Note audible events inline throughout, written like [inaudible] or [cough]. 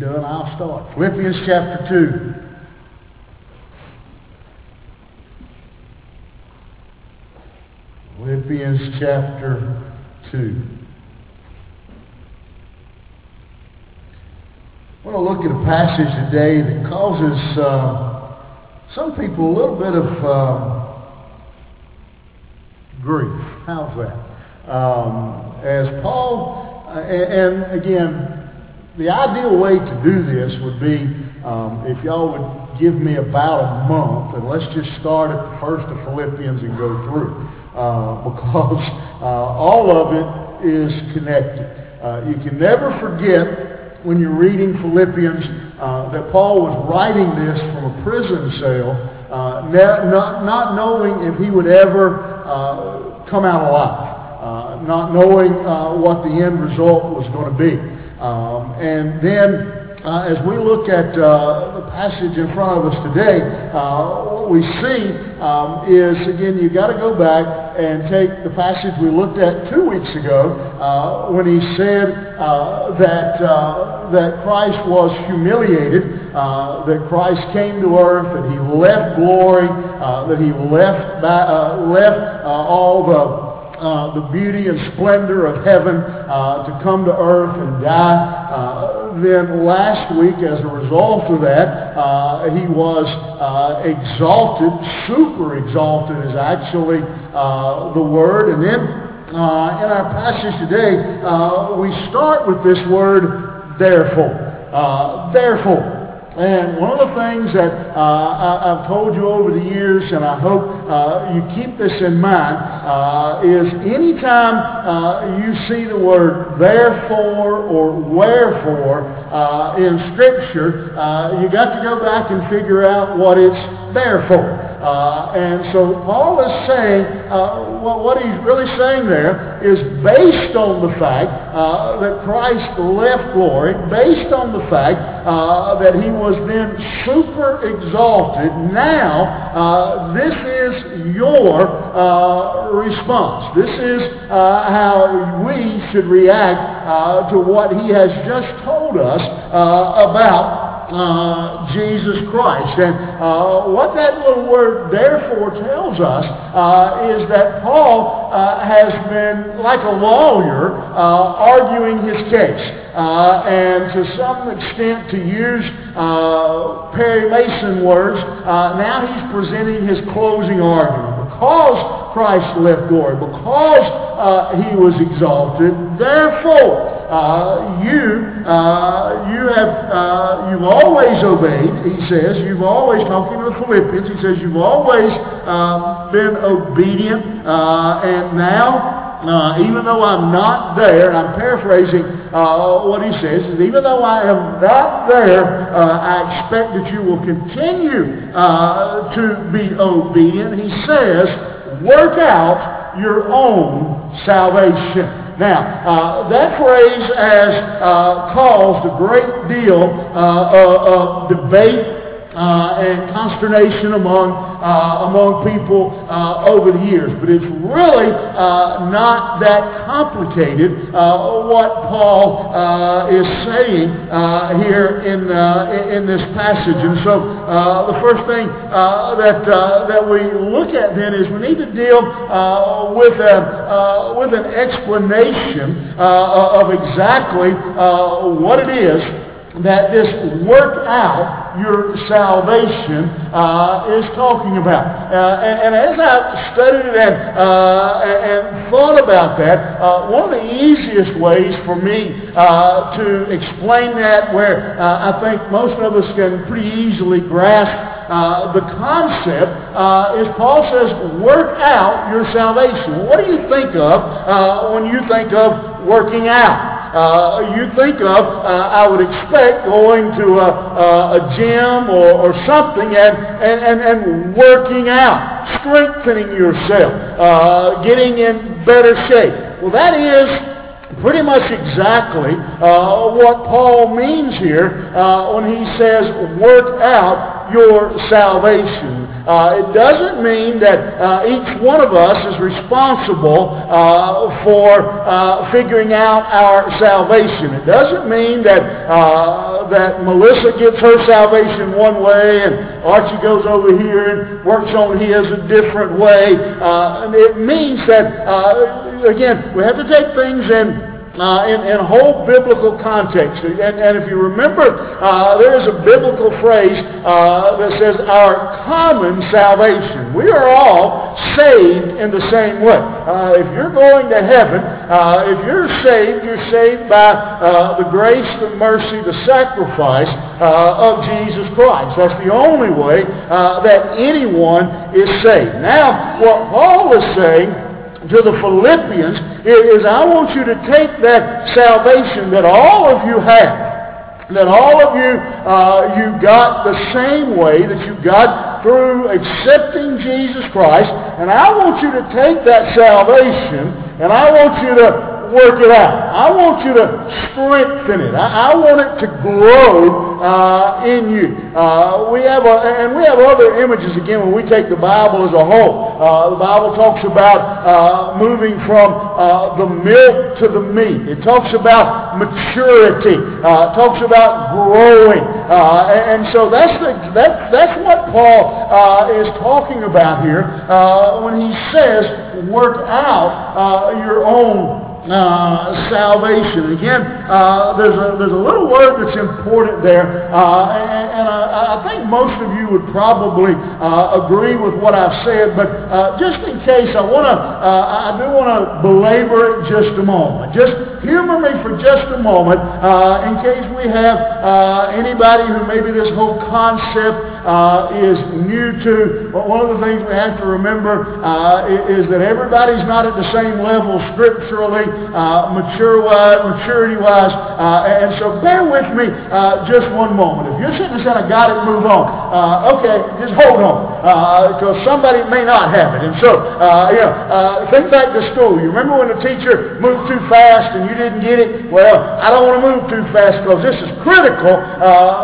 done, I'll start. Philippians chapter 2. Philippians chapter 2. I want to look at a passage today that causes uh, some people a little bit of uh, grief. How's that? Um, as Paul, uh, and, and, again, the ideal way to do this would be um, if y'all would give me about a month, and let's just start at the first of Philippians and go through, uh, [laughs] because uh, all of it is connected. Uh, you can never forget when you're reading Philippians uh, that Paul was writing this from a prison cell, uh, not, not knowing if he would ever uh, come out alive, not knowing what the end result was going to be. Um, and then uh, as we look at uh, the passage in front of us today, uh, what we see um, is, again, you've got to go back and take the passage we looked at two weeks ago uh, when he said uh, that, uh, that Christ was humiliated, that Christ came to earth, that he left glory, that he left, left all the uh, the beauty and splendor of heaven uh, to come to earth and die. Uh, then last week, as a result of that, uh, he was uh, exalted, super exalted is actually the word. And then in our passage today, we start with this word, therefore. therefore. And one of the things that uh, I, have told you over the years, and I hope uh, you keep this in mind, uh, is anytime uh, you see the word therefore or wherefore uh, in Scripture, uh, you got to go back and figure out what it's there for. Uh, and so Paul is saying, uh, what, he's really saying there is based on the fact uh, that Christ left glory, based on the fact uh, that he was then super exalted. Now, uh, this is your uh, response. This is how we should react to what he has just told us about uh, Jesus Christ. And uh, what that little word therefore tells us uh, is that Paul uh, has been, like a lawyer, uh, arguing his case. And to some extent, to use Perry Mason words, now he's presenting his closing argument. Because Christ left glory, because he was exalted, therefore, uh, you uh, you have uh, you've always obeyed. He says you've always talking to the Philippians. He says you've always um, been obedient, uh, and now. Uh, even though I'm not there, and I'm paraphrasing what he says, is even though I am not there, I expect that you will continue to be obedient. He says, work out your own salvation. Now, uh, that phrase has uh, caused a great deal uh, of debate uh, and consternation among, uh, among people uh, over the years. But it's really uh, not that complicated uh, what Paul is saying here in, in this passage. And so the first thing that, that we look at then is we need to deal with, a, with an explanation of exactly what it is that this work out your salvation uh, is talking about. Uh, and, and, as I studied it and, uh, and thought about that, uh, one of the easiest ways for me uh, to explain that where uh, I think most of us can pretty easily grasp the concept is Paul says, work out your salvation. What do you think of when you think of working out? Uh, you think of, uh, I would expect, going to a, a gym or, or something and, and, and, and working out, strengthening yourself, uh, getting in better shape. Well, that is pretty much exactly uh, what Paul means here uh, when he says, work out your salvation. Uh, it doesn't mean that uh, each one of us is responsible uh, for uh, figuring out our salvation. It doesn't mean that uh, that Melissa gets her salvation one way and Archie goes over here and works on his a different way. Uh, it means that again we have to take things in uh, in, in whole biblical context. And, and if you remember, uh, there is a biblical phrase uh, that says our common salvation. We are all saved in the same way. Uh, if you're going to heaven, uh, if you're saved, you're saved by uh, the grace, the mercy, the sacrifice of Jesus Christ. That's the only way that anyone is saved. Now, what Paul is saying to the Philippians is I want you to take that salvation that all of you have, that all of you, uh, you got the same way that you got through accepting Jesus Christ, and I want you to take that salvation and I want you to work it out. I want you to strengthen it. I, I want it to grow uh, in you. Uh, we have a, and we have other images again when we take the Bible as a whole. Uh, the Bible talks about uh, moving from uh, the milk to the meat. It talks about maturity. Uh, it talks about growing. and, and so that's the, that, that's what Paul is talking about here when he says, work out your own uh, salvation. Again, uh, there's, a, there's a little word that's important there, uh, and, and I, I, think most of you would probably uh, agree with what I've said, but uh, just in case, I uh, I do want to belabor it just a moment. Just humor me for just a moment, in case we have anybody who maybe this whole concept uh, is new to. But one of the things we have to remember uh, is that everybody's not at the same level scripturally, uh, mature-wise, maturity-wise. Uh, and so bear with me uh, just one moment. If you're sitting and saying, I got it, move on. Uh, okay, just hold on. Because somebody may not have it. And so, you know, think back to school. You remember when the teacher moved too fast and you didn't get it? Well, I don't want to move too fast because this is critical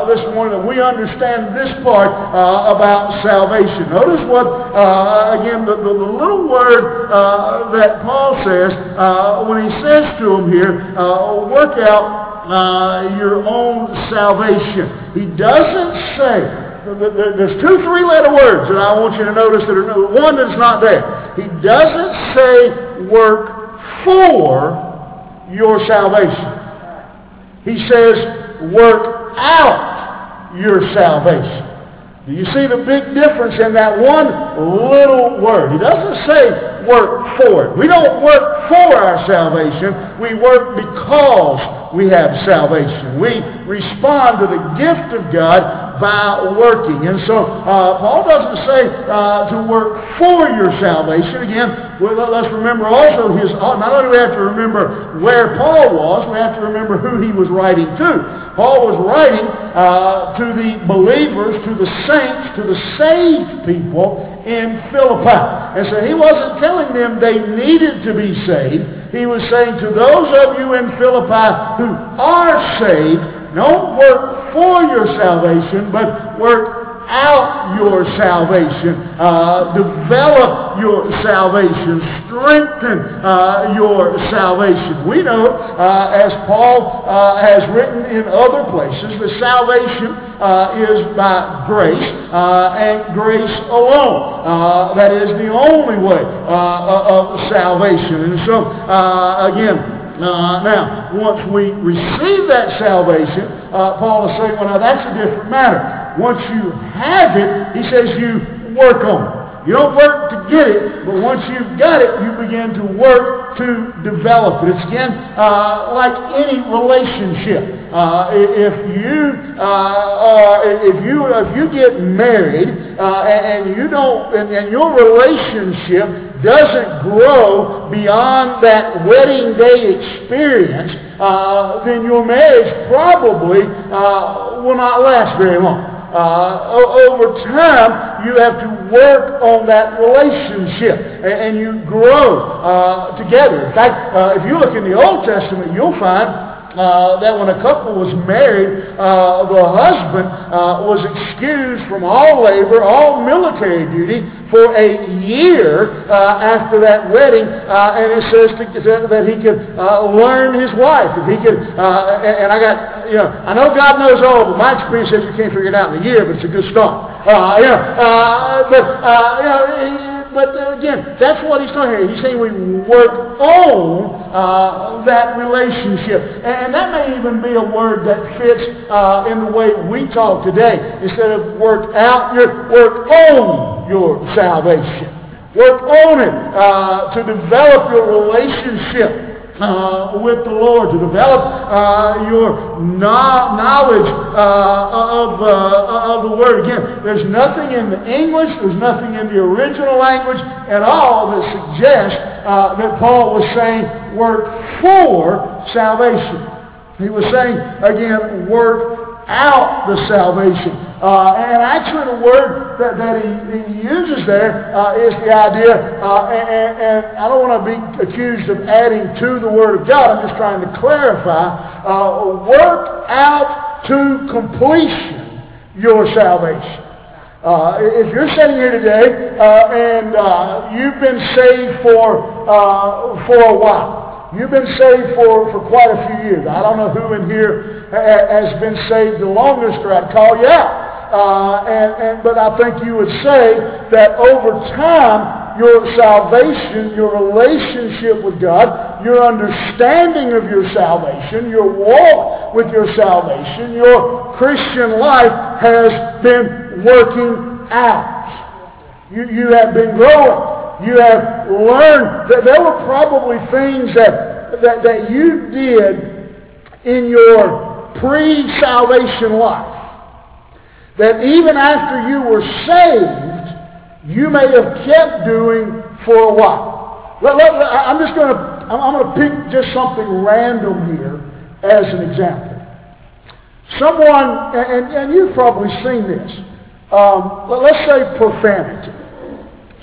this morning that we understand this part uh, about salvation. Notice what, uh, again, the, the, the, little word uh, that Paul says uh, when he says to them here, uh, work out uh, your own salvation. He doesn't say, there's two three-letter words that I want you to notice that are one that's not there. He doesn't say work for your salvation. He says work out your salvation. Do you see the big difference in that one little word? He doesn't say work for it. We don't work for our salvation. We work because we have salvation. We respond to the gift of God by working. And so uh, Paul doesn't say uh, to work for your salvation. Again, well, let's remember also his, uh, not only do we have to remember where Paul was, we have to remember who he was writing to. Paul was writing uh, to the believers, to the saints, to the saved people in Philippi. And so he wasn't telling them they needed to be saved. He was saying to those of you in Philippi who are saved, don't work for your salvation, but work out your salvation. Uh, develop your salvation. Strengthen uh, your salvation. We know, uh, as Paul uh, has written in other places, the salvation uh, is by grace uh, and grace alone. that is the only way of salvation. And so, again, uh, now, once we receive that salvation, uh, Paul is saying, well, now that's a different matter. Once you have it, he says you work on it. You don't work to get it, but once you've got it, you begin to work to develop it. It's again uh, like any relationship. Uh, if you uh, if you if you get married uh, and, and, you don't and, and your relationship doesn't grow beyond that wedding day experience, uh, then your marriage probably uh, will not last very long. Uh, over time, you have to work on that relationship and, and you grow uh, together. In fact, uh, if you look in the Old Testament, you'll find uh, that when a couple was married, uh, the husband uh, was excused from all labor, all military duty for a year uh, after that wedding, uh, and it says to, that he could uh, learn his wife. If he could, and, I got, you know, I know God knows all, but my experience says you can't figure it out in a year, but it's a good start. Know, but you know but uh, again, that's what he's talking here. He's saying we work on uh, that relationship. And, that may even be a word that fits uh, in the way we talk today. Instead of work out, your work on your salvation. Work on it uh, to develop your relationship uh, with the Lord, to develop uh, your no- knowledge uh, of, uh, of the Word. Again, there's nothing in the English, there's nothing in the original language at all that suggests uh, that Paul was saying work for salvation. He was saying, again, work out the salvation. Uh, and actually the word that, that he, he uses there uh, is the idea, uh, and, and, I don't want to be accused of adding to the Word of God. I'm just trying to clarify. Uh, work out to completion your salvation. Uh, if you're sitting here today uh, and you've been saved for, for a while, you've been saved for, for quite a few years. I don't know who in here has been saved the longest, or I'd call you out. Uh, and, and, but I think you would say that over time, your salvation, your relationship with God, your understanding of your salvation, your walk with your salvation, your Christian life has been working out. You, you have been growing. You have learned that there were probably things that, that, that you did in your pre-salvation life that even after you were saved, you may have kept doing for a while. Let, let, I'm just going to, I'm going to pick just something random here as an example. Someone, and, and you've probably seen this, um, let, us say profanity.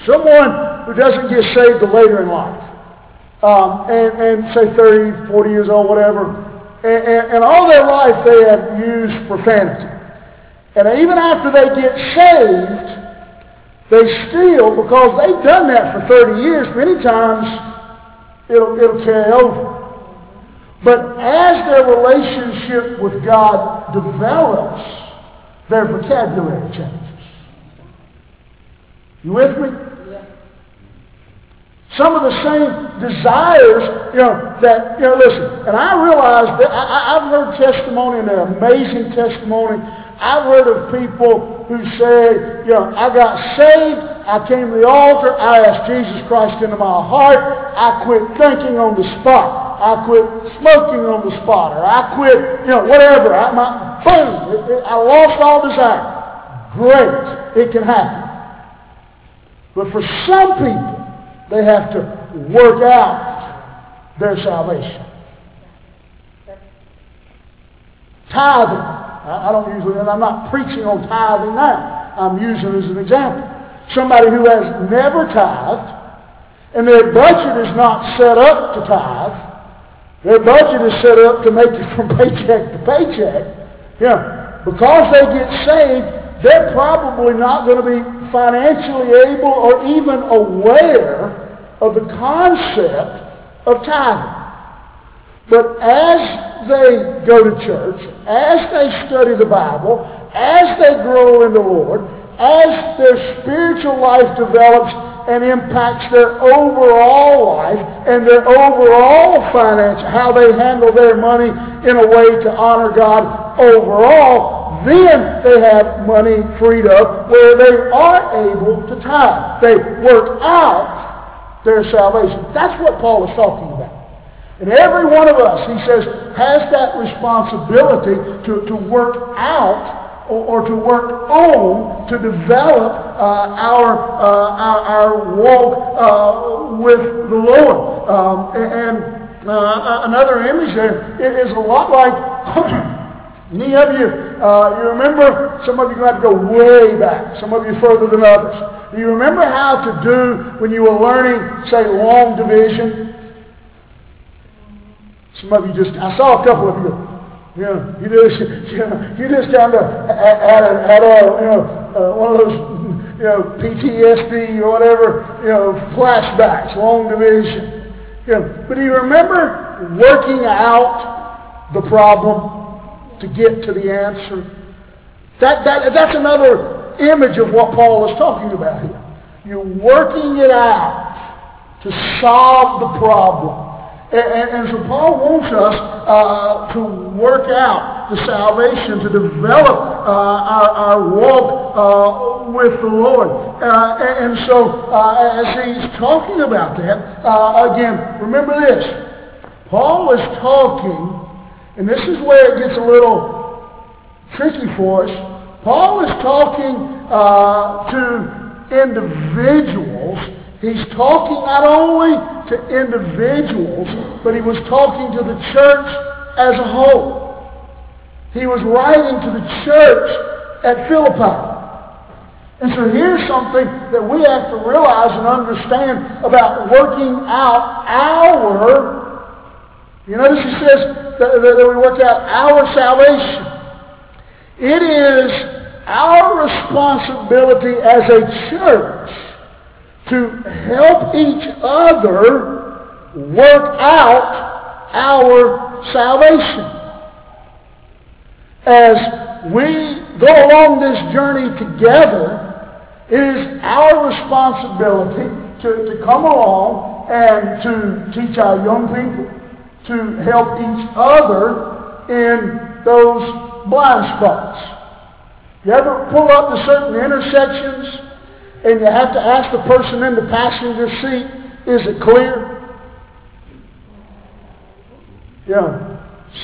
Someone who doesn't get saved later in life, um, and, and say 30, 40 years old, whatever, and, and, and all their life they have used profanity. And even after they get saved, they still, because they've done that for 30 years, many times it'll, it'll carry over. But as their relationship with God develops, their vocabulary changes. You with me? Some of the same desires, you know, that, you know, listen, and I realize that I, I've heard testimony, and an amazing testimony I've heard of people who say, you know, I got saved, I came to the altar, I asked Jesus Christ into my heart, I quit thinking on the spot, I quit smoking on the spot, or I quit, you know, whatever. I, my, boom, it, it, I lost all desire. Great, it can happen. But for some people, they have to work out their salvation. Tithing I, don't usually, and I'm not preaching on tithing now. I'm using it as an example. Somebody who has never tithed, and their budget is not set up to tithe. Their budget is set up to make it from [laughs] paycheck to paycheck. Yeah. Because they get saved, they're probably not going to be financially able or even aware of the concept of tithing. But as they go to church, as they study the Bible, as they grow in the Lord, as their spiritual life develops and impacts their overall life and their overall finance, how they handle their money in a way to honor God overall, then they have money freed up where they are able to tithe. They work out their salvation. That's what Paul is talking about. And every one of us, he says, has that responsibility to, to work out or, or to work on to develop uh, our, uh, our, our, walk uh, with the Lord. Um, and uh, another image there is a lot like [coughs] Any of you, uh, you remember, some of you gonna have to go way back, some of you further than others. Do you remember how to do when you were learning, say, long division? Some of you just, I saw a couple of you. You know, you just, [laughs] you, know, you just kind of had a, had a, you know, uh, one of those, [laughs] you know, PTSD or whatever, you know, flashbacks, long division. You know, but do you remember working out the problem to get to the answer? That, that, that's another image of what Paul is talking about here. You're working it out to solve the problem. And, and, and so Paul wants us uh, to work out the salvation, to develop uh, our, our walk uh, with the Lord. Uh, and, and, so uh, as he's talking about that, uh, again, remember this. Paul is talking, and this is where it gets a little tricky for us. Paul is talking uh, to individuals He's talking not only to individuals, but he was talking to the church as a whole. He was writing to the church at Philippi. And so here's something that we have to realize and understand about working out our, you notice he says that, that we work out our salvation. It is our responsibility as a church to help each other work out our salvation. As we go along this journey together, it is our responsibility to, to come along and to teach our young people, to help each other in those blind spots. You ever pull up to certain intersections and you have to ask the person in the passenger seat, is it clear? Yeah.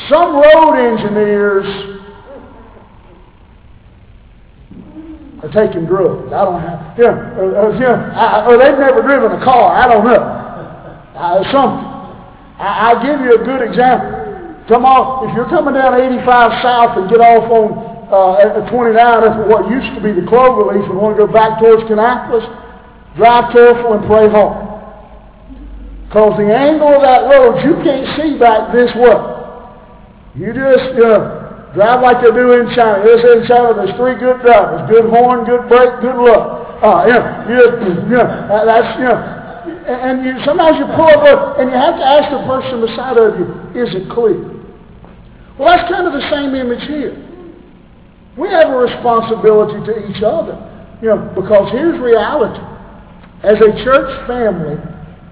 Some road engineers are taking drugs. I don't have, yeah, uh, uh, yeah or they've never driven a car. I don't know. Uh, something. I, I'll give you a good example. Come on, if you're coming down 85 South and get off on uh, 29 at what used to be the Cloverleaf and want to go back towards Kannapolis, drive careful and pray hard. Because the angle of that road, you can't see back this way. You just uh, drive like they do in China. Say in China there's three good drivers. Good horn, good brake, good luck. Uh, you know, you, you know, that's, you know, and you, sometimes you pull up and you have to ask the person beside of you, is it clear? Well, that's kind of the same image here. We have a responsibility to each other. You know, because here's reality. As a church family,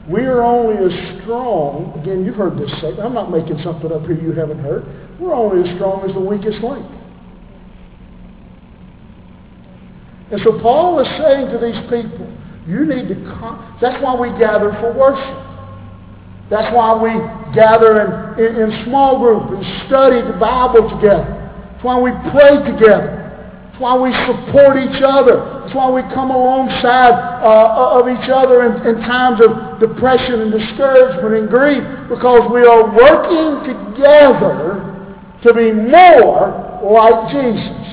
we are only as strong, again, you've heard this say, I'm not making something up here you haven't heard. We're only as strong as the weakest link. And so Paul is saying to these people, you need to come. That's why we gather for worship. That's why we gather in, in, in small group and study the Bible together. That's why we pray together. That's why we support each other. That's why we come alongside uh, of each other in, in times of depression and discouragement and grief because we are working together to be more like Jesus.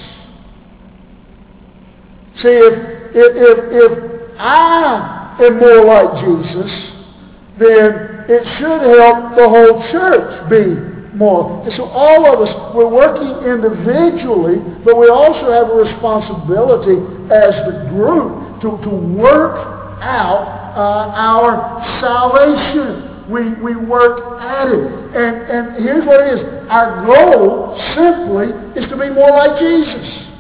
See, if, if, if, if I am more like Jesus, then it should help the whole church be more. And so all of us, we're working individually, but we also have a responsibility as the group to, to work out uh, our salvation. We, we work at it. And, and here's what it is. Our goal simply is to be more like Jesus.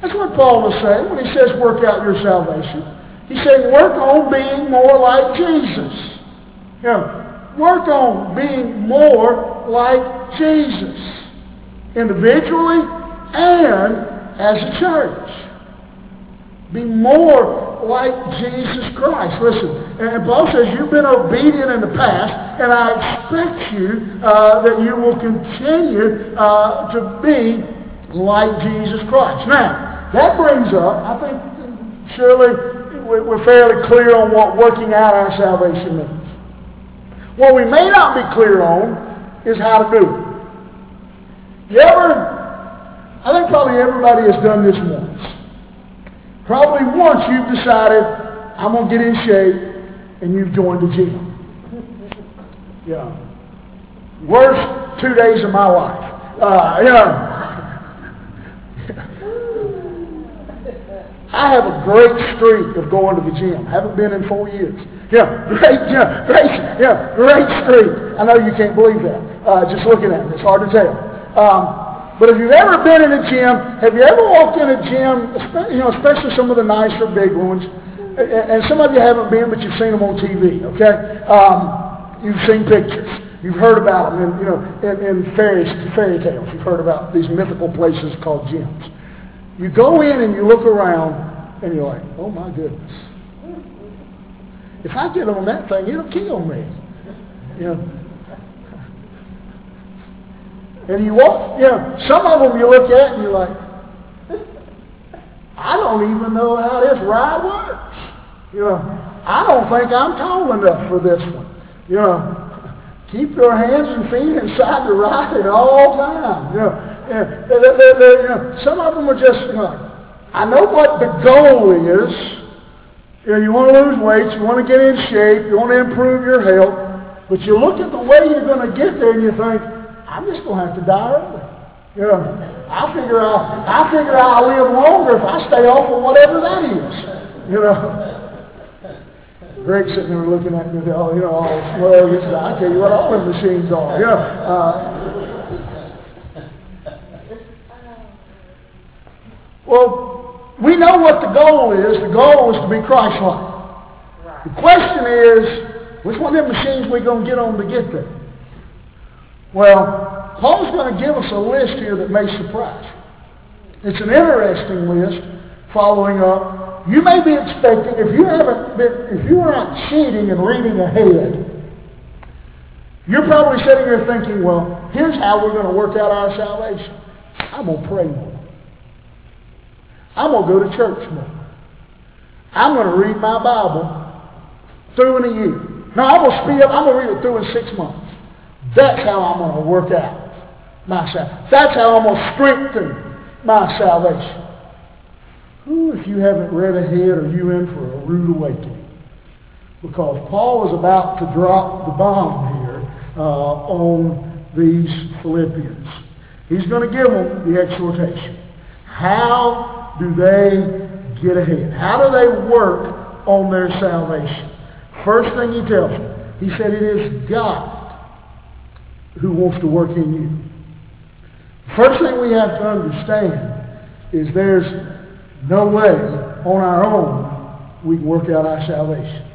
That's what Paul was saying when he says work out your salvation. He's said, work on being more like Jesus. Know, work on being more like Jesus, individually and as a church. Be more like Jesus Christ. Listen, and Paul says you've been obedient in the past, and I expect you uh, that you will continue uh, to be like Jesus Christ. Now, that brings up, I think, surely we're fairly clear on what working out our salvation means. What we may not be clear on is how to do it. You ever, I think probably everybody has done this once. Probably once you've decided, I'm going to get in shape, and you've joined the gym. Yeah. Worst two days of my life. Uh, you know, I have a great streak of going to the gym. Haven't been in four years. Yeah, great, yeah, great, yeah, great streak. I know you can't believe that. Uh, just looking at it, it's hard to tell. Um, but if you've ever been in a gym, have you ever walked in a gym, you know, especially some of the nicer big ones, and some of you haven't been, but you've seen them on TV, okay? Um, you've seen pictures. You've heard about them in, you know, in, in fairy, fairy tales. You've heard about these mythical places called gyms. You go in and you look around and you're like, oh my goodness. If I get on that thing, it'll kill me. You know. And you walk, you know, some of them you look at and you're like, I don't even know how this ride works. You know, I don't think I'm tall enough for this one. You know, keep your hands and feet inside the ride at all times. You know, they're, they're, they're, you know, some of them are just, you know, I know what the goal is. You know, you want to lose weight, you want to get in shape, you want to improve your health, but you look at the way you're going to get there and you think, I'm just going to have to die early. You know, I figure out, I figure out I'll live longer if I stay off of whatever that is. You know. Greg's sitting there looking at me, oh, you know, all well, I tell you what all the machines are. You know, uh, Well, we know what the goal is. The goal is to be Christ-like. The question is, which one of them machines we going to get on to get there? Well, Paul's going to give us a list here that may surprise you. It's an interesting list following up. You may be expecting, if you haven't been, if you are not cheating and reading ahead, you're probably sitting there thinking, well, here's how we're going to work out our salvation. I'm going to pray more. I'm going to go to church more. I'm going to read my Bible through in a year. No, I'm going to speed up. I'm going to read it through in six months. That's how I'm going to work out my salvation. That's how I'm going to strengthen my salvation. Ooh, if you haven't read ahead, are you in for a rude awakening? Because Paul is about to drop the bomb here uh, on these Philippians. He's going to give them the exhortation. How do they get ahead? How do they work on their salvation? First thing he tells them, he said it is God who wants to work in you. First thing we have to understand is there's no way on our own we can work out our salvation.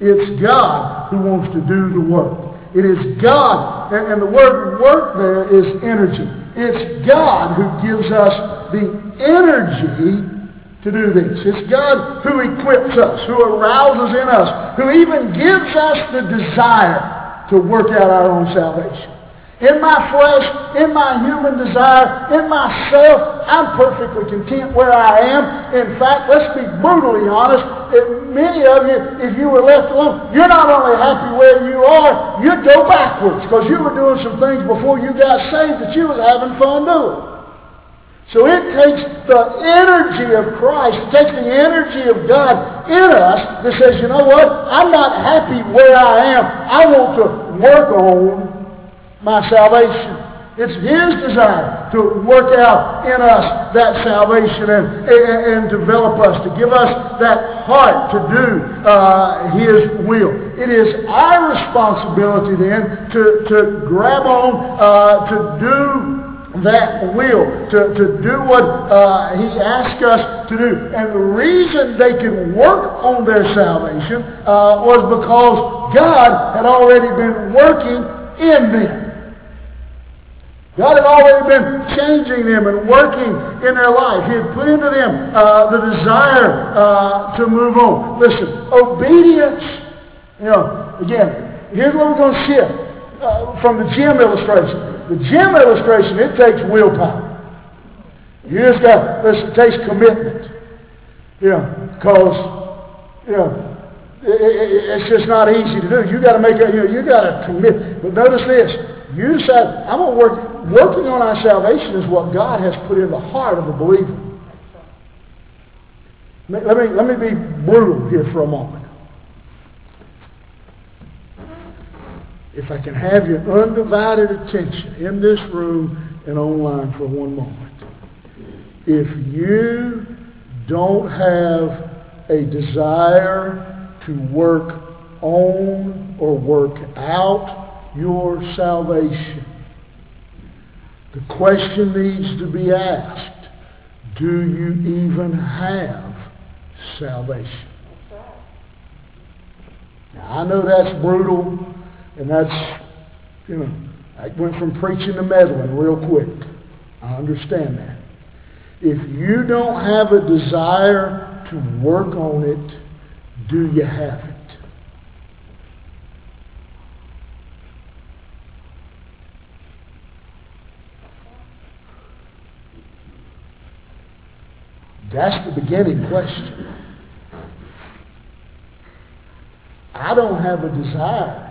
It's God who wants to do the work. It is God, and, and the word work there is energy. It's God who gives us the energy to do this. It's God who equips us, who arouses in us, who even gives us the desire to work out our own salvation. In my flesh, in my human desire, in myself, I'm perfectly content where I am. In fact, let's be brutally honest. Many of you, if you were left alone, you're not only happy where you are, you'd go backwards because you were doing some things before you got saved that you was having fun doing. So it takes the energy of Christ, it takes the energy of God in us that says, you know what? I'm not happy where I am. I want to work on my salvation. It's His desire to work out in us that salvation and, and, and develop us, to give us that heart to do uh, His will. It is our responsibility then to, to grab on, uh, to do that will to, to do what uh, he asked us to do. And the reason they could work on their salvation uh, was because God had already been working in them. God had already been changing them and working in their life. He had put into them uh, the desire uh, to move on. Listen, obedience, you know, again, here's what we're going to shift uh, from the gym illustration. The gym illustration, it takes willpower. You just got, it takes commitment. Yeah, because, you know, it, it, it's just not easy to do. You got to make it, you know, you got to commit. But notice this. You decide, I'm going to work, working on our salvation is what God has put in the heart of the believer. Let me, let me be brutal here for a moment. If I can have your undivided attention in this room and online for one moment. If you don't have a desire to work on or work out your salvation, the question needs to be asked, do you even have salvation? Now, I know that's brutal, and that's, you know, I went from preaching to meddling real quick. I understand that. If you don't have a desire to work on it, do you have it? That's the beginning question. I don't have a desire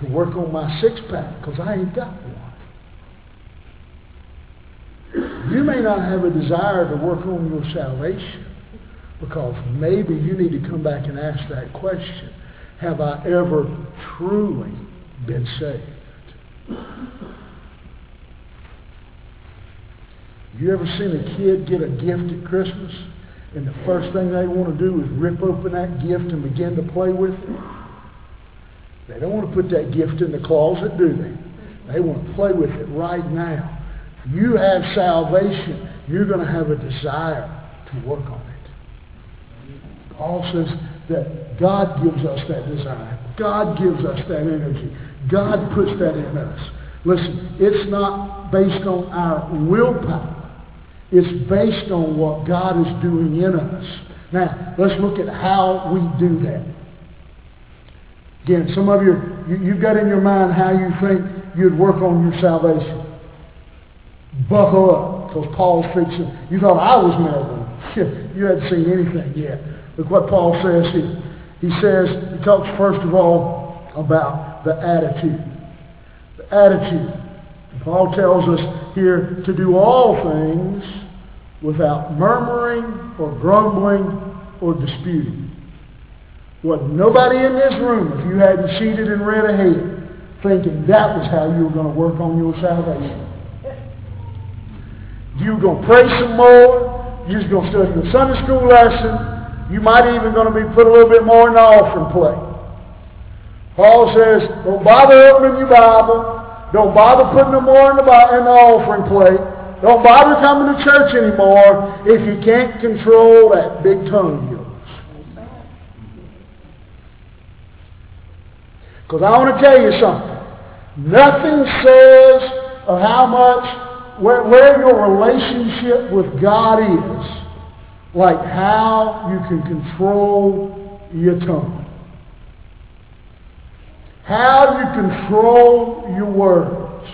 to work on my six pack because I ain't got one. You may not have a desire to work on your salvation because maybe you need to come back and ask that question. Have I ever truly been saved? You ever seen a kid get a gift at Christmas and the first thing they want to do is rip open that gift and begin to play with it? They don't want to put that gift in the closet, do they? They want to play with it right now. You have salvation, you're going to have a desire to work on it. Paul says that God gives us that desire. God gives us that energy. God puts that in us. Listen, it's not based on our willpower. It's based on what God is doing in us. Now, let's look at how we do that. Again, some of you, you have got in your mind how you think you'd work on your salvation. Buckle up, because Paul's fixing. You thought I was meddling. [laughs] you hadn't seen anything yet. Look what Paul says here. He says, he talks first of all about the attitude. The attitude. Paul tells us here to do all things without murmuring or grumbling or disputing. What nobody in this room, if you hadn't cheated and read ahead, thinking that was how you were going to work on your salvation. You were going to pray some more. You was going to study the Sunday school lesson. You might even going to be put a little bit more in the offering plate. Paul says, don't bother opening your Bible. Don't bother putting no more in the, in the offering plate. Don't bother coming to church anymore if you can't control that big tongue of yours. Because I want to tell you something. Nothing says of how much, where, where your relationship with God is, like how you can control your tongue. How you control your words.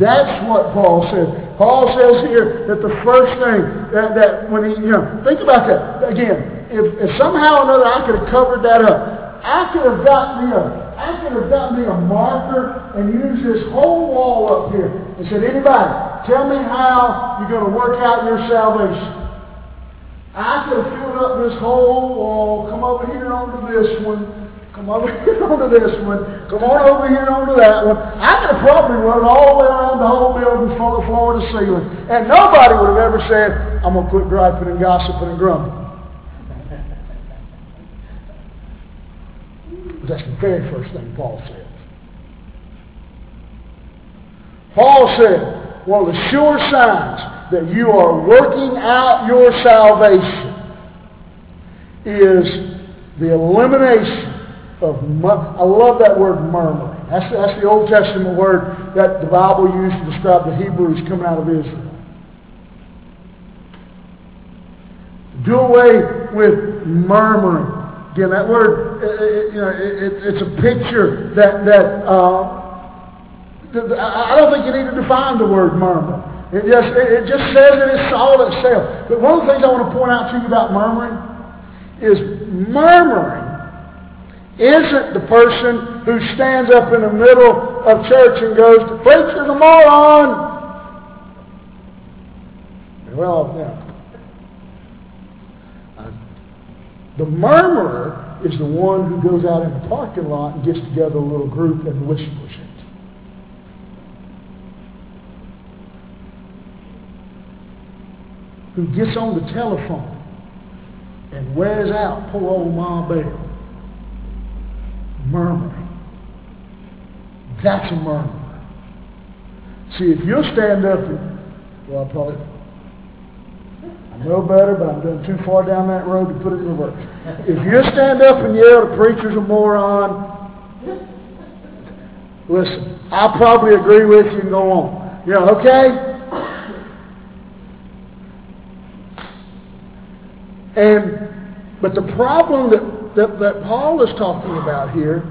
That's what Paul says. Paul says here that the first thing that, that when he, you know, think about that. Again, if, if somehow or another I could have covered that up, I could have got me a, I could have got me a marker and used this whole wall up here and said, anybody, tell me how you're going to work out your salvation. I could have filled up this whole wall, come over here onto this one, come over [laughs] here onto this one, come on over here onto that one. I could have probably run all the way around the whole building from the floor to the ceiling. And nobody would have ever said, I'm going to quit griping and gossiping and grumbling. That's the very first thing Paul says. Paul said, one of the sure signs that you are working out your salvation is the elimination of, mur- I love that word murmuring. That's, that's the Old Testament word that the Bible used to describe the Hebrews coming out of Israel. Do away with murmuring. Again, that word, it, you know, it, it's a picture that, that uh, I don't think you need to define the word murmur. It just, it just says it is all itself. But one of the things I want to point out to you about murmuring is murmuring isn't the person who stands up in the middle of church and goes, the preacher's a moron. Well, yeah. Uh, the murmurer is the one who goes out in the parking lot and gets together a little group and whispers it. Who gets on the telephone and wears out poor old Ma Bell, murmuring. That's a murmur. See, if you'll stand up and, well, I'll probably, I know better, but I'm going too far down that road to put it in reverse. If you stand up and yell, the preacher's a moron, listen, I'll probably agree with you and go on. You know, okay? And but the problem that, that, that Paul is talking about here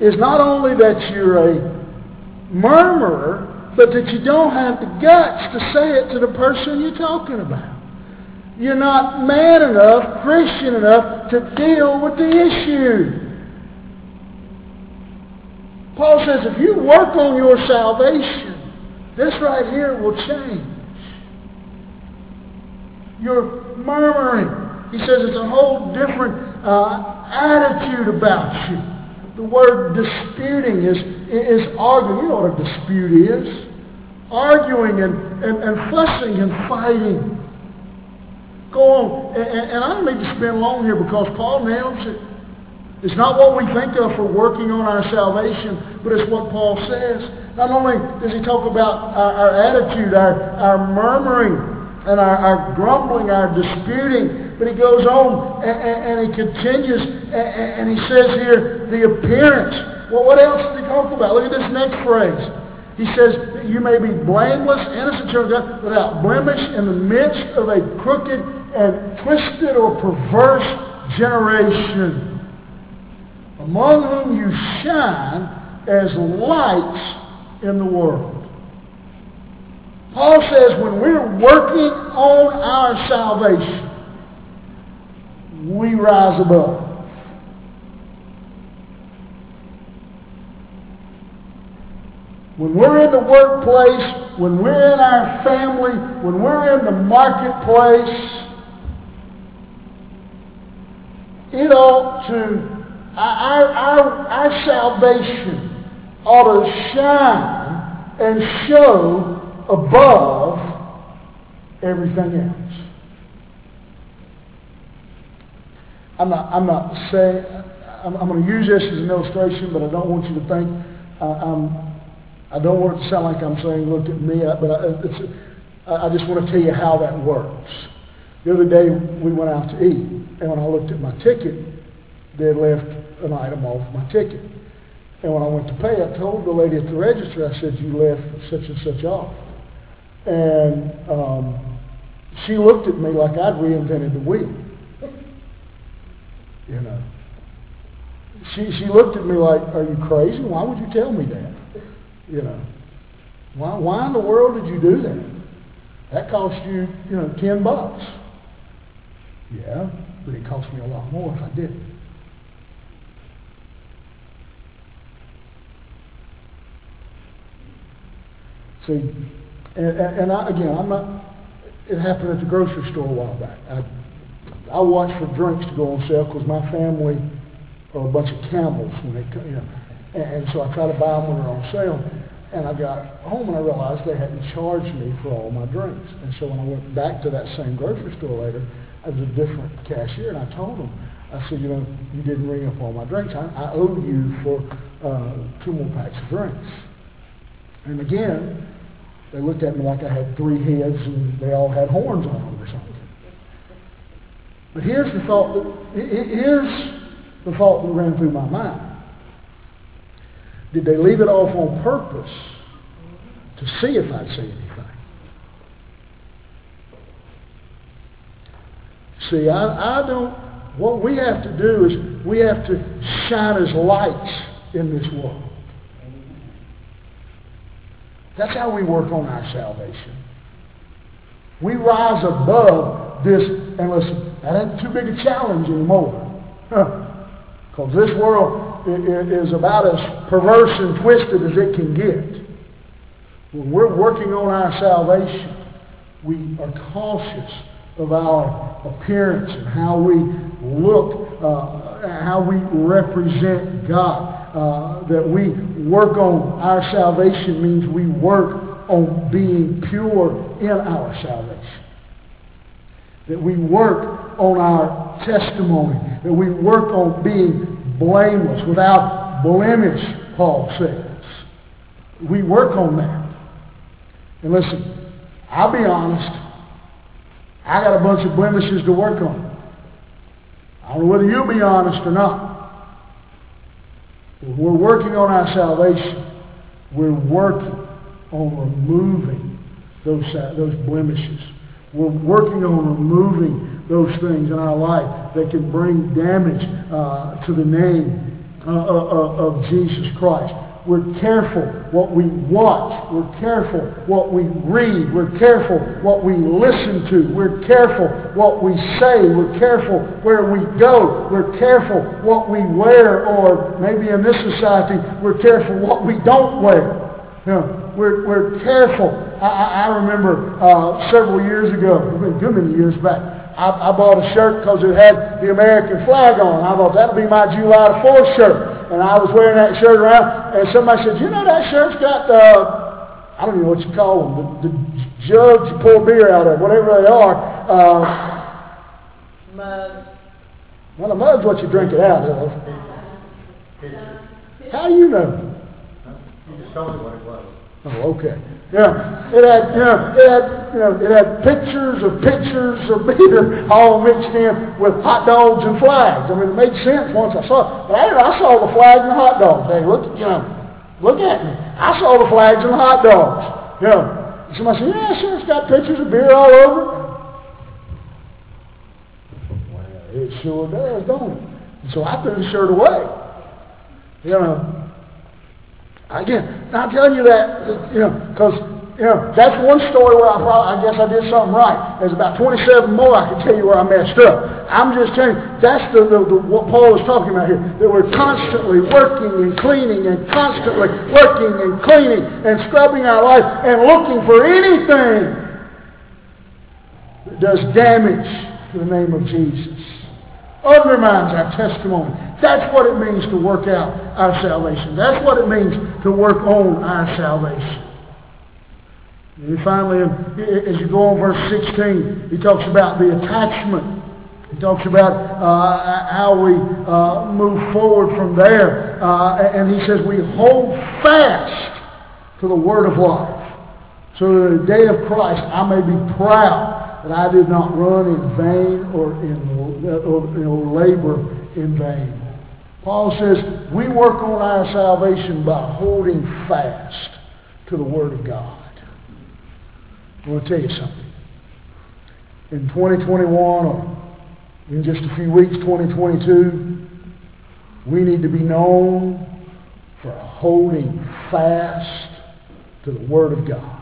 is not only that you're a murmurer, but that you don't have the guts to say it to the person you're talking about. You're not man enough, Christian enough to deal with the issue. Paul says if you work on your salvation, this right here will change. You're murmuring. He says it's a whole different uh, attitude about you. The word disputing is, is arguing. You know what a dispute is. Arguing and, and, and fussing and fighting. Go on. And, and I don't need to spend long here because Paul nails it. It's not what we think of for working on our salvation, but it's what Paul says. Not only does he talk about our, our attitude, our, our murmuring, and our, our grumbling, our disputing, but he goes on and, and, and he continues and, and, he says here, the appearance. Well, what else does he talk about? Look at this next phrase. He says, you may be blameless, innocent children without blemish in the midst of a crooked and twisted or perverse generation, among whom you shine as lights in the world. Paul says when we're working on our salvation, we rise above. When we're in the workplace, when we're in our family, when we're in the marketplace, it ought to, our, our, our salvation ought to shine and show above everything else. I'm not, I'm not saying, I'm, I'm going to use this as an illustration, but I don't want you to think, uh, I'm, I don't want it to sound like I'm saying, look at me, but I, I just want to tell you how that works. The other day we went out to eat, and when I looked at my ticket, they left an item off my ticket. And when I went to pay, I told the lady at the register, I said, you left such and such off. And um, she looked at me like I'd reinvented the wheel. [laughs] You know. She, she looked at me like, are you crazy? Why would you tell me that? You know. Why, why in the world did you do that? That cost you, you know, 10 bucks. Yeah, but it cost me a lot more if I didn't. See, and, and I, again, I'm not, it happened at the grocery store a while back. I I watch for drinks to go on sale because my family are a bunch of camels when they come, you know. And, and so I try to buy them when they're on sale. And I got home and I realized they hadn't charged me for all my drinks. And so when I went back to that same grocery store later, I was a different cashier, and I told him, I said, you know, you didn't ring up all my drinks. I, I owe you for uh, two more packs of drinks. And again, they looked at me like I had three heads and they all had horns on them or something. But here's the thought that, here's the thought that ran through my mind. Did they leave it off on purpose to see if I'd say anything? See, I, I don't, what we have to do is we have to shine as lights in this world. That's how we work on our salvation. We rise above this, and listen, that ain't too big a challenge anymore. Because this world is about as perverse and twisted as it can get. When we're working on our salvation, we are cautious of our appearance and how we look uh, how we represent God. Uh, that we work on our salvation means we work on being pure in our salvation. That we work on our testimony. That we work on being blameless, without blemish, Paul says. We work on that. And listen, I'll be honest. I got a bunch of blemishes to work on. I don't know whether you'll be honest or not. We're working on our salvation, we're working on removing those, those blemishes. We're working on removing those things in our life that can bring damage uh, to the name uh, uh of Jesus Christ. We're careful what we watch. We're careful what we read. We're careful what we listen to. We're careful what we say. We're careful where we go. We're careful what we wear, or maybe in this society, we're careful what we don't wear. You know, we're, we're careful. I, I remember uh, several years ago, a good many years back, I, I bought a shirt because it had the American flag on. I thought that'll be my July 4th shirt and I was wearing that shirt around, and somebody said, you know that sheriff's got, uh, I don't even know what you call them, the, the jugs you pour beer out of, whatever they are. Uh, Mug. Well, a mug's what you drink it out of. How do you know? You just told me what it was. Oh, okay. Yeah, it had, you know, it had, you know, it had pictures of pictures of beer [laughs] all mixed in with hot dogs and flags. I mean, it made sense once I saw it. But I, I saw the flags and the hot dogs. Hey, look, you know, look at me. I saw the flags and the hot dogs. You know, somebody said, yeah, sure, it's got pictures of beer all over. Well, it sure does, don't it? And so I threw the shirt away. You know, Again, not telling you that, you know, because you know, that's one story where I probably, I guess I did something right. There's about 27 more I can tell you where I messed up. I'm just telling you, that's the, the, the, what Paul is talking about here. That we're constantly working and cleaning and constantly working and cleaning and scrubbing our life and looking for anything that does damage to the name of Jesus. Undermines our testimony. That's what it means to work out our salvation. That's what it means to work on our salvation. And finally, as you go on verse 16, he talks about the attachment. He talks about uh, how we uh, move forward from there. Uh, and he says we hold fast to the word of life. So that the day of Christ I may be proud that I did not run in vain or, in, uh, or, or labor in vain. Paul says we work on our salvation by holding fast to the Word of God. I want to tell you something. In 2021, or in just a few weeks, 2022, we need to be known for holding fast to the Word of God.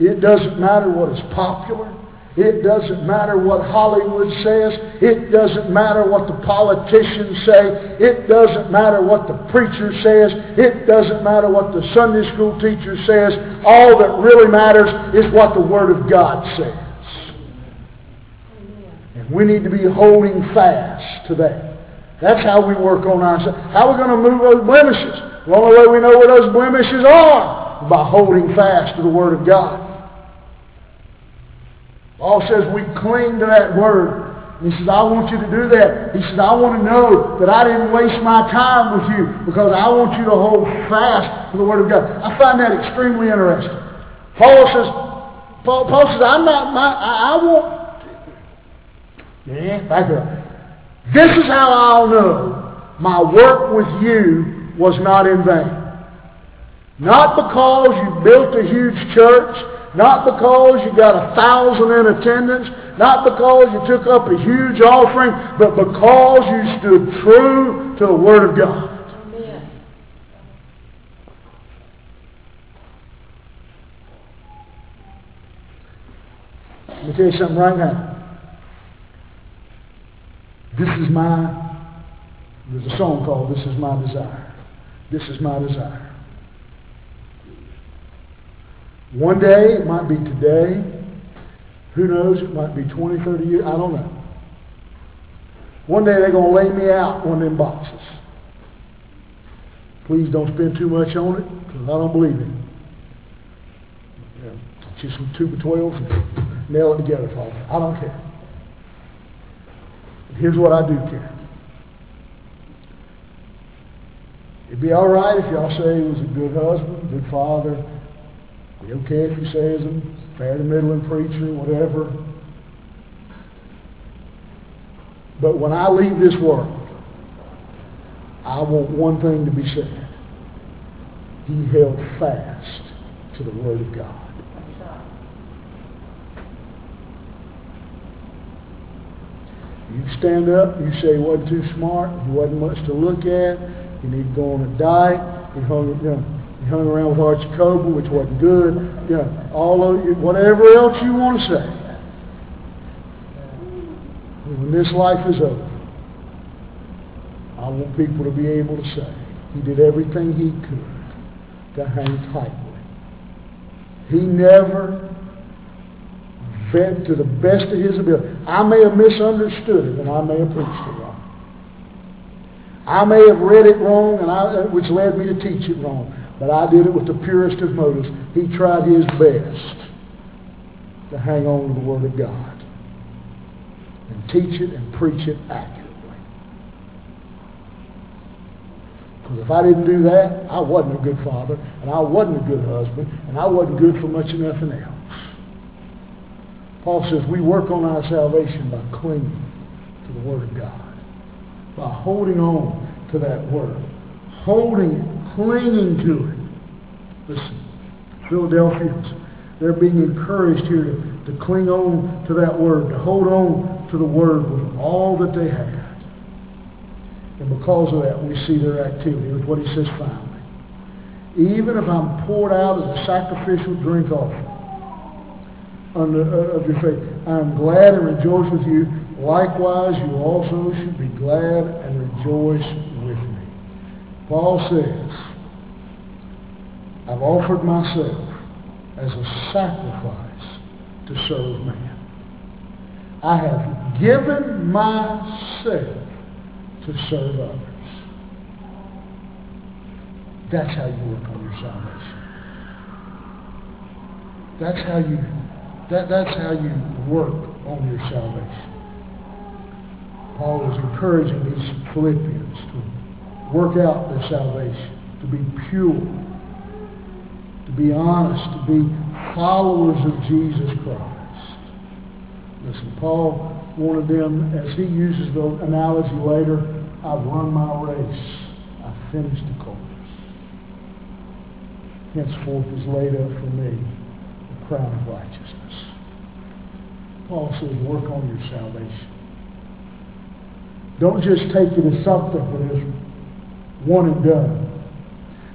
It doesn't matter what is popular. It doesn't matter what Hollywood says. It doesn't matter what the politicians say. It doesn't matter what the preacher says. It doesn't matter what the Sunday school teacher says. All that really matters is what the Word of God says. And we need to be holding fast to that. That's how we work on ourselves. How are we going to move those blemishes? The only way we know where those blemishes are by holding fast to the Word of God. Paul says we cling to that word. He says, I want you to do that. He says, I want to know that I didn't waste my time with you because I want you to hold fast to the Word of God. I find that extremely interesting. Paul says, Paul, Paul says, I'm not, my, I, I won't. Yeah, back up. This is how I'll know my work with you was not in vain. Not because you built a huge church, not because you got a thousand in attendance, not because you took up a huge offering, but because you stood true to the Word of God. Amen. Let me tell you something right now. This is my, there's a song called This Is My Desire. This is my desire. One day, it might be today, Who knows? It might be 20, 30 years. I don't know. One day they're going to lay me out of them boxes. Please don't spend too much on it because I don't believe it. Yeah. Just some two by 12 and nail it together, Father. I don't care. But here's what I do care. It'd be all right if y'all say he was a good husband, good father. Okay if you say he's fair to middling preacher, whatever. But when I leave this world, I want one thing to be said. He held fast to the Word of God. You stand up, you say he wasn't too smart, he wasn't much to look at, he needed to go on a diet, he hung, know, he hung around with Archie Coble, which wasn't good, you know, all of you, whatever else you want to say. When this life is over, I want people to be able to say he did everything he could to hang tightly. He never fed to the best of his ability. I may have misunderstood it, and I may have preached it wrong. I may have read it wrong, and I, which led me to teach it wrong. But I did it with the purest of motives. He tried his best to hang on to the Word of God and teach it and preach it accurately. Because if I didn't do that, I wasn't a good father, and I wasn't a good husband, and I wasn't good for much of nothing else. Paul says we work on our salvation by clinging to the Word of God, by holding on to that Word, holding it, clinging to it. Listen, Philadelphians, they're being encouraged here to, to cling on to that Word, to hold on to the Word with all that they had. And because of that, we see their activity. With what he says finally. Even if I'm poured out as a sacrificial drink offering, under, uh, of your faith. I am glad and rejoice with you. Likewise, you also should be glad and rejoice with me. Paul says, I've offered myself as a sacrifice to serve man. I have given myself to serve others. That's how you work on your salvation. That's how you that, that's how you work on your salvation. Paul was encouraging these Philippians to work out their salvation, to be pure, to be honest, to be followers of Jesus Christ. Listen, Paul wanted them, as he uses the analogy later, I've run my race. I've finished the course. Henceforth is laid up for me the crown of righteousness. Paul says, work on your salvation. Don't just take it as something that is one and done.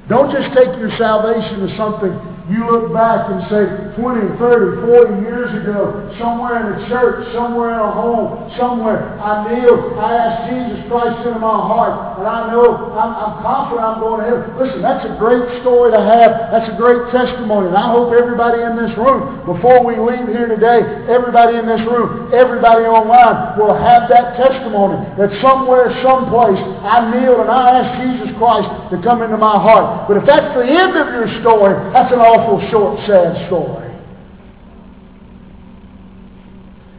Don't just take your salvation as something you look back and say 20, 30, 40 years ago, somewhere in a church, somewhere in a home, somewhere, I kneel, I ask Jesus Christ into my heart, and I know, I'm, I'm confident I'm going to heaven. Listen, that's a great story to have. That's a great testimony. And I hope everybody in this room, before we leave here today, everybody in this room, everybody online will have that testimony that somewhere, someplace, I kneel and I ask Jesus Christ to come into my heart. But if that's the end of your story, that's an awful short, sad story.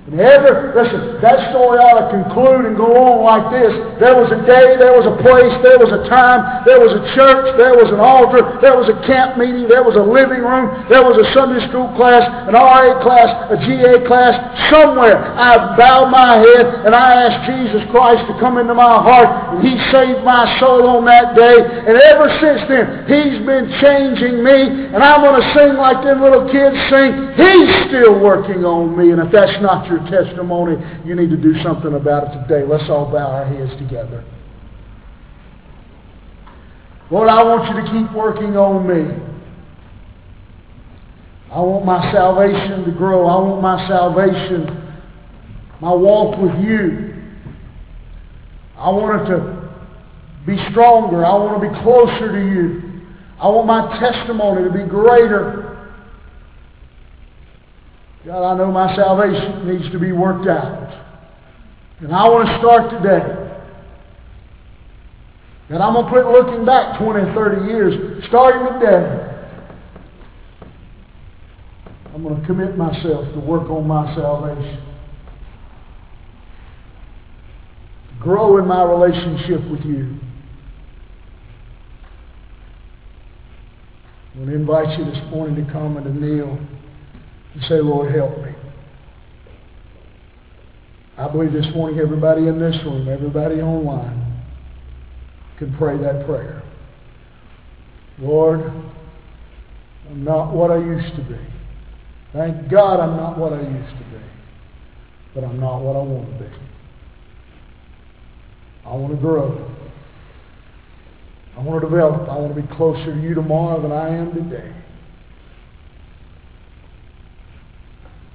And ever, listen, that story ought to conclude and go on like this. There was a day, there was a place, there was a time, there was a church, there was an altar, there was a camp meeting, there was a living room, there was a Sunday school class, an RA class, a GA class. Somewhere I bowed my head and I asked Jesus Christ to come into my heart and he saved my soul on that day. And ever since then, he's been changing me and I'm going to sing like them little kids sing. He's still working on me. And if that's not your your testimony, you need to do something about it today. Let's all bow our heads together. Lord, I want you to keep working on me. I want my salvation to grow. I want my salvation, my walk with you. I want it to be stronger. I want to be closer to you. I want my testimony to be greater. God, I know my salvation needs to be worked out. And I want to start today. And I'm going to quit looking back 20, 30 years, starting today. I'm going to commit myself to work on my salvation. Grow in my relationship with you. I want to invite you this morning to come and to kneel and say, Lord, help me. I believe this morning everybody in this room, everybody online, can pray that prayer. Lord, I'm not what I used to be. Thank God I'm not what I used to be. But I'm not what I want to be. I want to grow. I want to develop. I want to be closer to you tomorrow than I am today.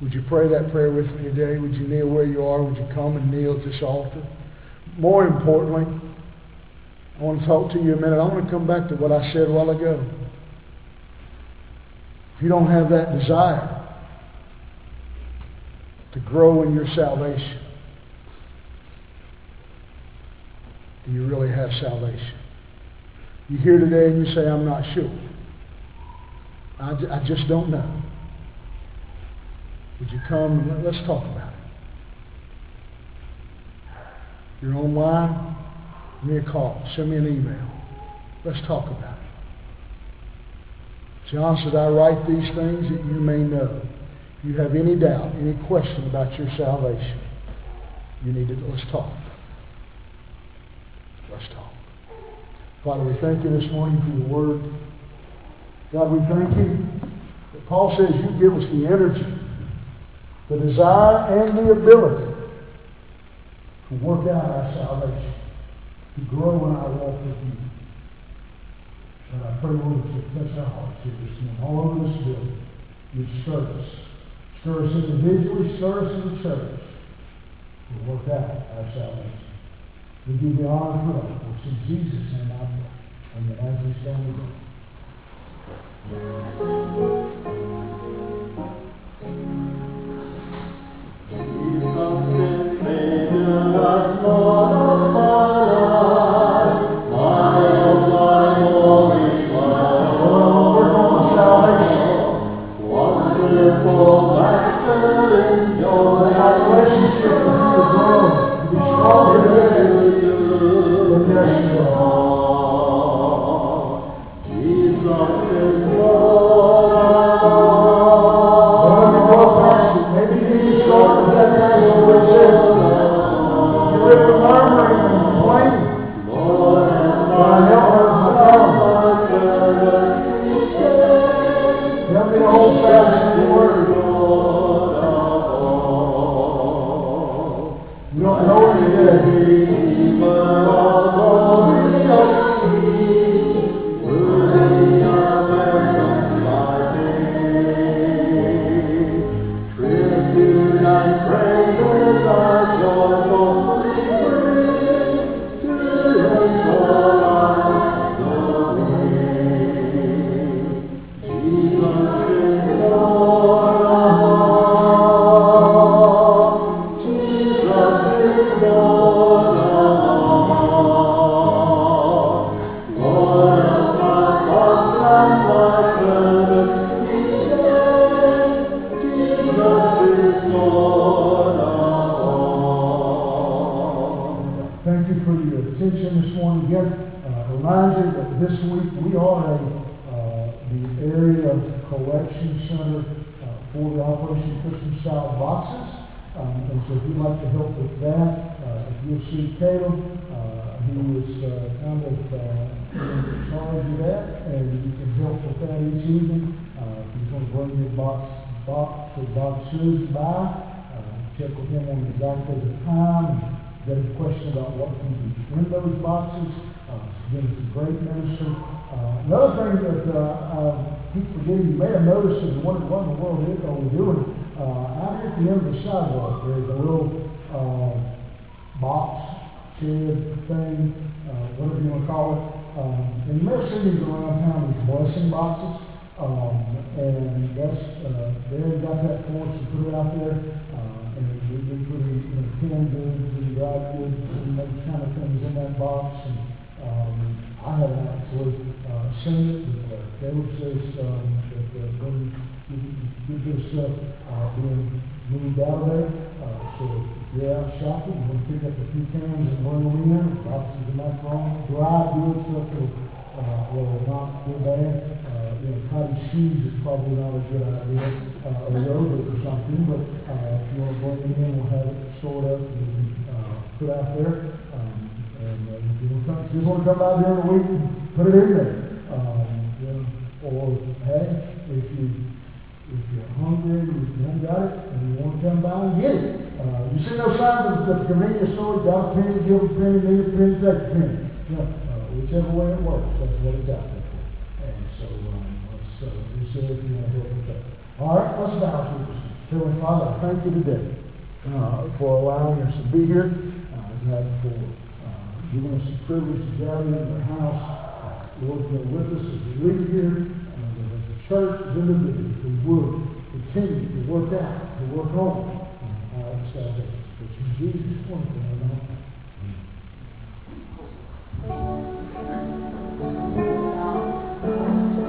Would you pray that prayer with me today? Would you kneel where you are? Would you come and kneel at this altar? More importantly, I want to talk to you a minute. I want to come back to what I said a while ago. If you don't have that desire to grow in your salvation, do you really have salvation? You're here today and you say, I'm not sure. I, I just don't know. Would you come and let's talk about it? You're online, give me a call. Send me an email. Let's talk about it. John said, I write these things that you may know. If you have any doubt, any question about your salvation, you need to, let's talk. Let's talk. Father, we thank you this morning for your word. God, we thank you Paul says you give us the energy the desire and the ability to work out our salvation, to grow in our walk with you. And I pray, Lord, that you touch our hearts here this morning, all over this building. You stir us. Stir us individually, stir us in the church to work out our salvation. We give you honor and praise. It's in Jesus' name I pray. And as we stand together. Of the middle of. good thing, uh, whatever you want to call it. Um, and Mill City's around town with blessing boxes. Um, and that's, uh, they got that for us to put it out there. Uh, and we, we put in you know, canned goods and dried goods and those kind of things in that box. And um, I haven't actually uh, seen it, but uh, they were just um, that they're going to get this stuff uh, being moved out of there. Uh, so if out shopping, you want pick up a few cans and them in, boxes of macaroni, dry goods, stuff that, uh, will not go bad. Uh, you know, cotton shoes is probably not a good idea, uh, or yogurt or something, but, uh, if you want to bring them in, we'll have it stored up and, uh, put out there. Um, and, uh, if you want to come, just want to come by during the week put it in there. Um, you know, or, hey, if you, if hungry, you haven't got it, and you want to come by and get it. Uh, you see those signs at the convenience store, got a penny, give a penny, need a penny, take a penny. You know, uh, whichever way it works, that's what it's out there for. And so, um, let's, uh, let's see if you want to help with that. All right, let's bow to us. Heavenly Father, thank you today, uh, for allowing us to be here. Uh, God, for, uh, giving us the privilege to gather in your house. Uh, Lord, go with us as we leave here, uh, as a church, as individuals, we would continue to work out, to work on uh, salvation. It's in Jesus' wonderful name.